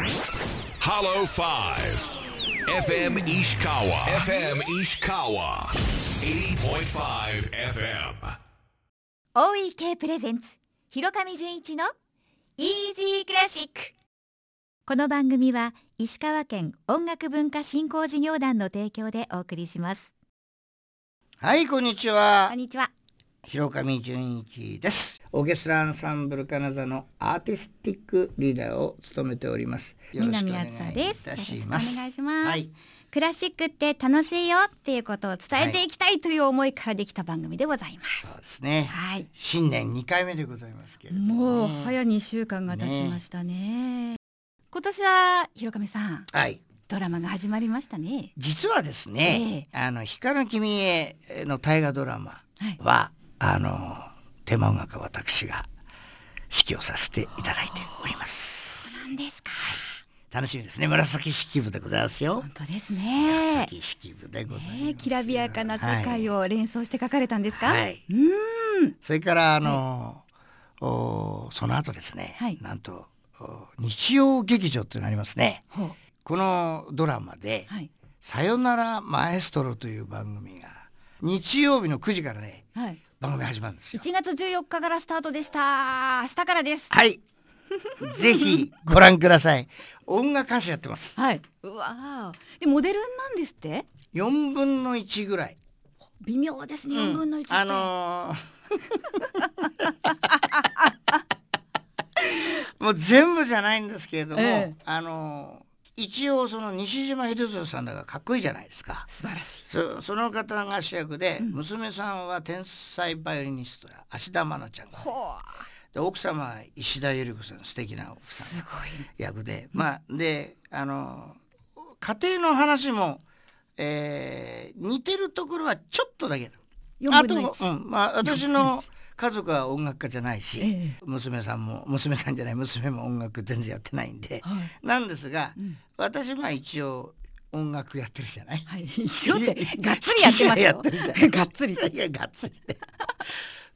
Hollow 5 FM Ishikawa. FM Ishikawa. 80.5 FM 大井系プレゼンツ広上純一のイージークラシックこの番組は石川県音楽文化振興事業団の提供でお送りします。はい、こんにちは。こん。にちは広上純一です。オーケストラアンサンブル金沢のアーティスティックリーダーを務めております。よろしくお願い南あずさですよろしくお。願いしますはい、クラシックって楽しいよっていうことを伝えていきたいという思いからできた番組でございますそうですね。はい新年2回目でございますけれども、もうね。早2週間が経ちましたね今年は広上さんはい。ドラマが始まりましたね実はですね、あの光の君への大河ドラマはいは、あのテーマ音楽は私が指揮をさせていただいております。何ですか楽しみですね。紫式部でございますよ本。当ですね紫式部でございますよ。ねきらびやかな世はい界を連想して書かれたんですか、はい。うーんそれからあの、おその後ですね、はいなんとお日曜劇場っていうのがありますね。このドラマではい「さよならマエストロ」という番組が日曜日の9時からねはい番組始まるんですよ。1月14日からスタートでした明日からですはい。ぜひご覧ください。音楽歌手やってます。はいうわーでモデルなんですって？4分の1ぐらい。微妙ですね、4分の1ってあのー もう全部じゃないんですけれども、ええあのー一応その西島秀俊さんだからかっこいいじゃないですか。素晴らしい。そその方が主役で、娘さんは天才バイオリニストや芦田愛菜ちゃんがで奥様は石田ゆり子さん素敵な奥さんすごい。役で、まあであの家庭の話も、えー似てるところはちょっとだけ4あと、分の1うん。まあ、私の家族は音楽家じゃないし、ええ。娘さんも娘さんじゃない娘も音楽全然やってないんで、はい。なんですが、うん。私は一応音楽やってるじゃない？はい。一応ってがっつりやってますやよ。ってるじゃんがっつり。いやがっつり。ね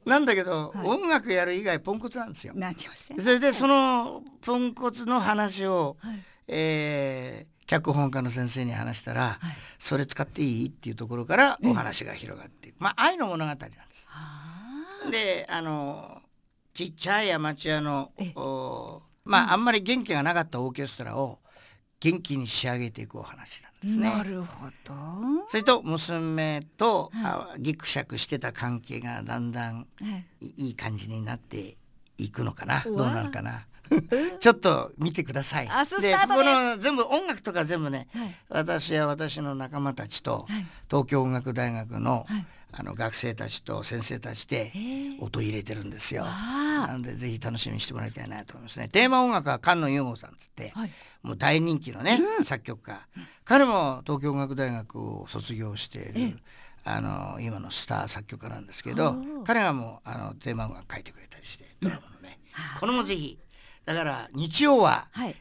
なんだけど、はい。音楽やる以外ポンコツなんですよ。何をおっしゃるそれでそのポンコツの話を、はい。えー脚本家の先生に話したら、はい。それ使っていい？っていうところからお話が広がってまあ愛の物語なんです。あであのちっちゃいアマチュアのえおまあ、あんまり元気がなかったオーケストラを元気に仕上げていくお話なんですね。なるほど。それと娘と、はあギクシャクしてた関係がだんだんはい。い感じになっていくのかな。うわどうなるかな。ちょっと見てください。でそこの全部音楽とか全部ね、はい。私や私の仲間たちと、はい。東京音楽大学の,、はいあの学生たちと先生たちで音入れてるんですよ。あ。なのでぜひ楽しみにしてもらいたいなと思いますね。テーマ音楽は菅野雄吾さんつって、はい。もう大人気のね、作曲家、彼も東京音楽大学を卒業している、ええ。あの今のスター作曲家なんですけおどー。彼がもうあのテーマ音楽書いてくれたりしてドラマのね、これもぜひだから日曜ははい。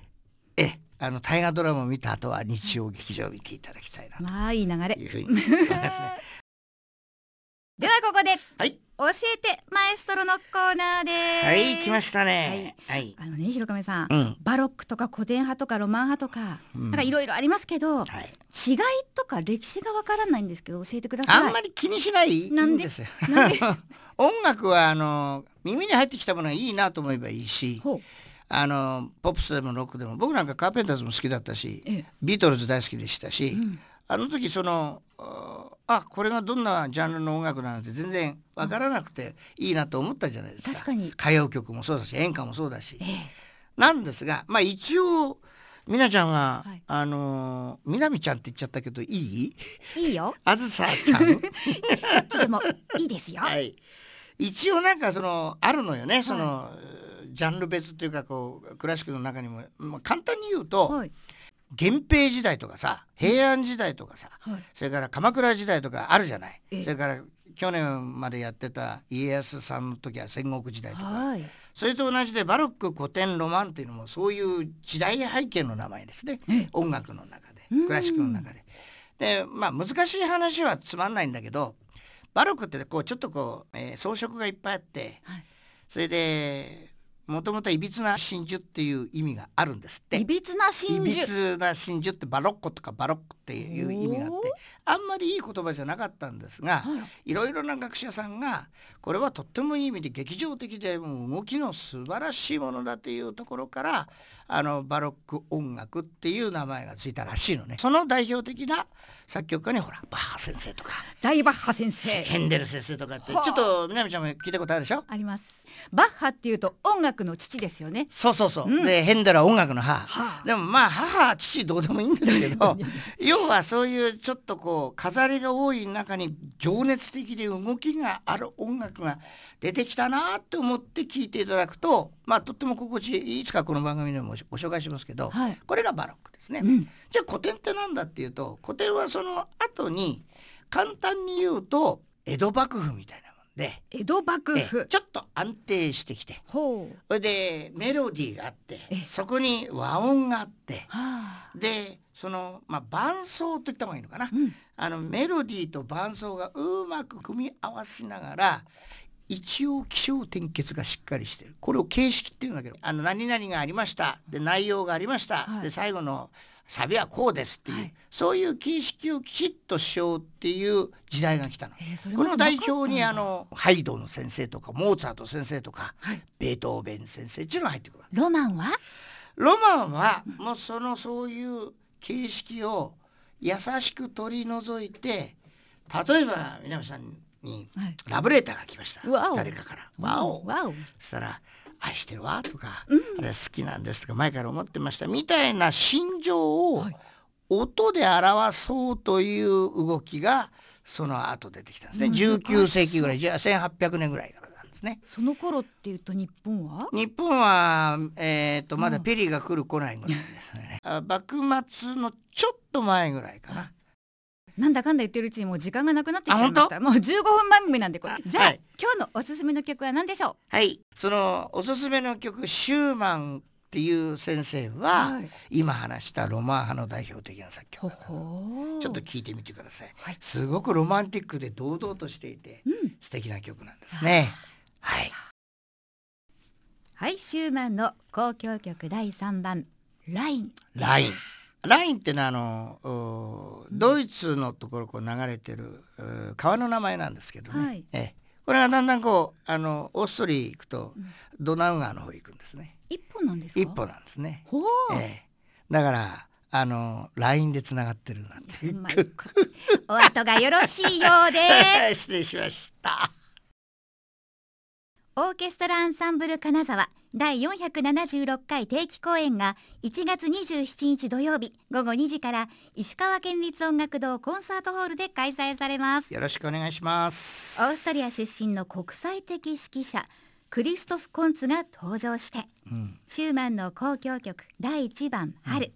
えあの大河ドラマを見た後は日曜劇場を見ていただきたいなまあいい流れ。というふうに思いますね。ではここではい、教えてマエストロのコーナーです。はい、来ましたね。はい、あのね広亀さん、うん。バロックとか古典派とかロマン派とか、うん。なんかいろいろありますけど、はい。違いとか歴史がわからないんですけど教えてください。あんまり気にしないなんで？す。よ。音楽はあの耳に入ってきたものはいいなと思えばいいしあのポップスでもロックでも僕なんかカーペンターズも好きだったしええ。ビートルズ大好きでしたし、うんあの時そのあこれがどんなジャンルの音楽なのって全然わからなくていいなと思ったじゃないですか。確かに。歌謡曲もそうだし演歌もそうだし。ええ。なんですがまあ一応みなちゃんが、はい。あのみなみちゃんって言っちゃったけどいい？いいよ。あずさちゃん？どっちでもいいですよ、はい、一応なんかそのあるのよね、そのジャンル別っていうかこうクラシックの中にも、まあ、簡単に言うと、はい源平時代とかさ平安時代とかさ、はい。それから鎌倉時代とかあるじゃない？ええ。それから去年までやってた家康さんの時は戦国時代とか。はい。それと同じでバロック古典ロマンっていうのもそういう時代背景の名前ですね。ええ。音楽の中でうん。クラシックの中で。でまあ難しい話はつまんないんだけどバロックってこうちょっとこう、えー装飾がいっぱいあってはい。それでもともといびつな真珠っていう意味があるんですって。いびつな真いび珠つな真珠ってバロッコとかバロックっていう意味があって。あんまりいい言葉じゃなかったんですがい。ろいろな学者さんがこれはとってもいい意味で劇場的でもう動きの素晴らしいものだというところからあのバロック音楽っていう名前がついたらしいのね。その代表的な作曲家にほらバッハ先生とか。大バッハ先生。ヘンデル先生とかってちはあ。ょっと南ちゃんも聞いたことあるでしょ？ありますバッハっていうと音楽の父ですよね。そうそうそう、うん。でヘンデルは音楽の母、はあ。でもまあ母父どうでもいいんですけど 要はそういうちょっとこう飾りが多い中に情熱的で動きがある音楽が出てきたなって思って聞いていただくとまあとっても心地いいいつかこの番組でもご紹介しますけど、はい。これがバロックですね。うん。じゃあ古典って何だっていうと古典はその後に簡単に言うと江戸幕府みたいなで。江戸幕ええ府ちょっと安定してきて。それでメロディーがあってえそこに和音があってはあ。でそのまあ伴奏と言った方がいいのかな、うん。あのメロディーと伴奏がうまく組み合わせながら一応起承転結がしっかりしてる。これを形式っていうんだけどあの何々がありました。で内容がありました、はい。で最後のサビはこうですっていう、はい。そういう形式をきちっとしようっていう時代が来たの。えーこの代表にあのハイドの先生とかモーツァルト先生とか、はい。ベートーベン先生っていうのが入ってくるロマンは？ロマンはもうそのそういう形式を優しく取り除いて例えば南さんにはい。ラブレターが来ました、わお。誰かから「わお」わお。そしたら「愛してるわ」とか、うん。あれ好きなんです」とか前から思ってましたみたいな心情をはい。音で表そうという動きがその後出てきたんですね。難しそう19世紀ぐらい。じゃあ1800年ぐらいからなんですね。その頃っていうと日本は？日本は、えー、とまだペリーが来る来ないぐらいですね。あ幕末のちょっと前ぐらいかな。なんだかんだ言ってるうちにもう時間がなくなってきちゃいました。もう15分番組なんでこれ。じゃあ、はい。今日のおすすめの曲は何でしょはい、そのおすすめの曲シューマンっていう先生は、はい。今話したロマン派の代表的な作曲ちょっと聞いてみてください、はい。すごくロマンティックで堂々としていてうん。素敵な曲なんですね。はい。はい。シューマンの交響曲第3番ライン。ラインラインってのはあのおドイツのところこう流れてるう川の名前なんですけどね、はい。ええ。これがだんだんこうあのオーストリー行くとドナウ川の方行くんですね。一本なんですか？一歩なんですね、ええ。だからあのラインでつながってるなんてお後がよろしいようで。失礼しましたオーケストラアンサンブル金沢第476回定期公演が1月27日土曜日午後2時から石川県立音楽堂コンサートホールで開催されます。よろしくお願いします。オーストリア出身の国際的指揮者クリストフ・コンツが登場してうん。シューマンの交響曲第1番春、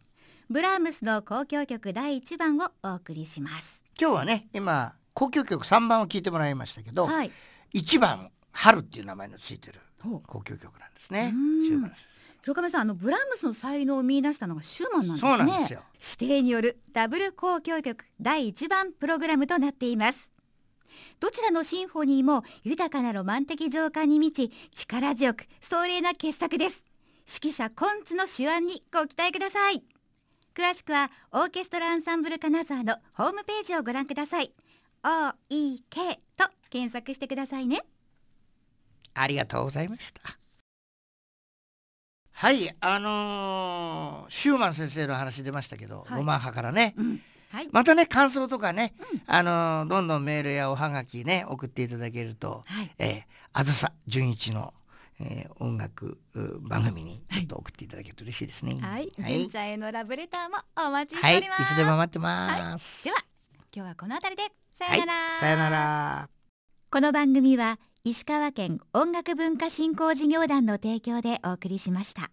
ブラームスの交響曲第1番をお送りします。今日はね今交響曲3番を聞いてもらいましたけど、はい。1番春っていう名前のついてる交響曲なんですね。うん。シューマン先広亀さんあのブラームスの才能を見出したのがシューマンなんですね。そうなんですよ。指定によるダブル交響曲第1番プログラムとなっています。どちらのシンフォニーも豊かなロマン的情感に満ち力強く壮麗な傑作です。指揮者コンツの手腕にご期待ください。詳しくはオーケストラアンサンブル金沢のホームページをご覧ください。OEK と検索してくださいねありがとうございました。はいあのーシューマン先生の話出ましたけど、はい。ロマン派からね。うん。はい。またね感想とかね、あのーどんどんメールやおはがきね送っていただけると、はい。えーあずさ純一の、えー音楽う番組にちょっと送っていただけると嬉しいですね。はい、はい。純ちゃんへのラブレターもお待ちしはい、いております、つでも待ってます。では今日はこの辺りでさはいよなら、、さよなら。この番組は石川県音楽文化振興事業団の提供でお送りしました。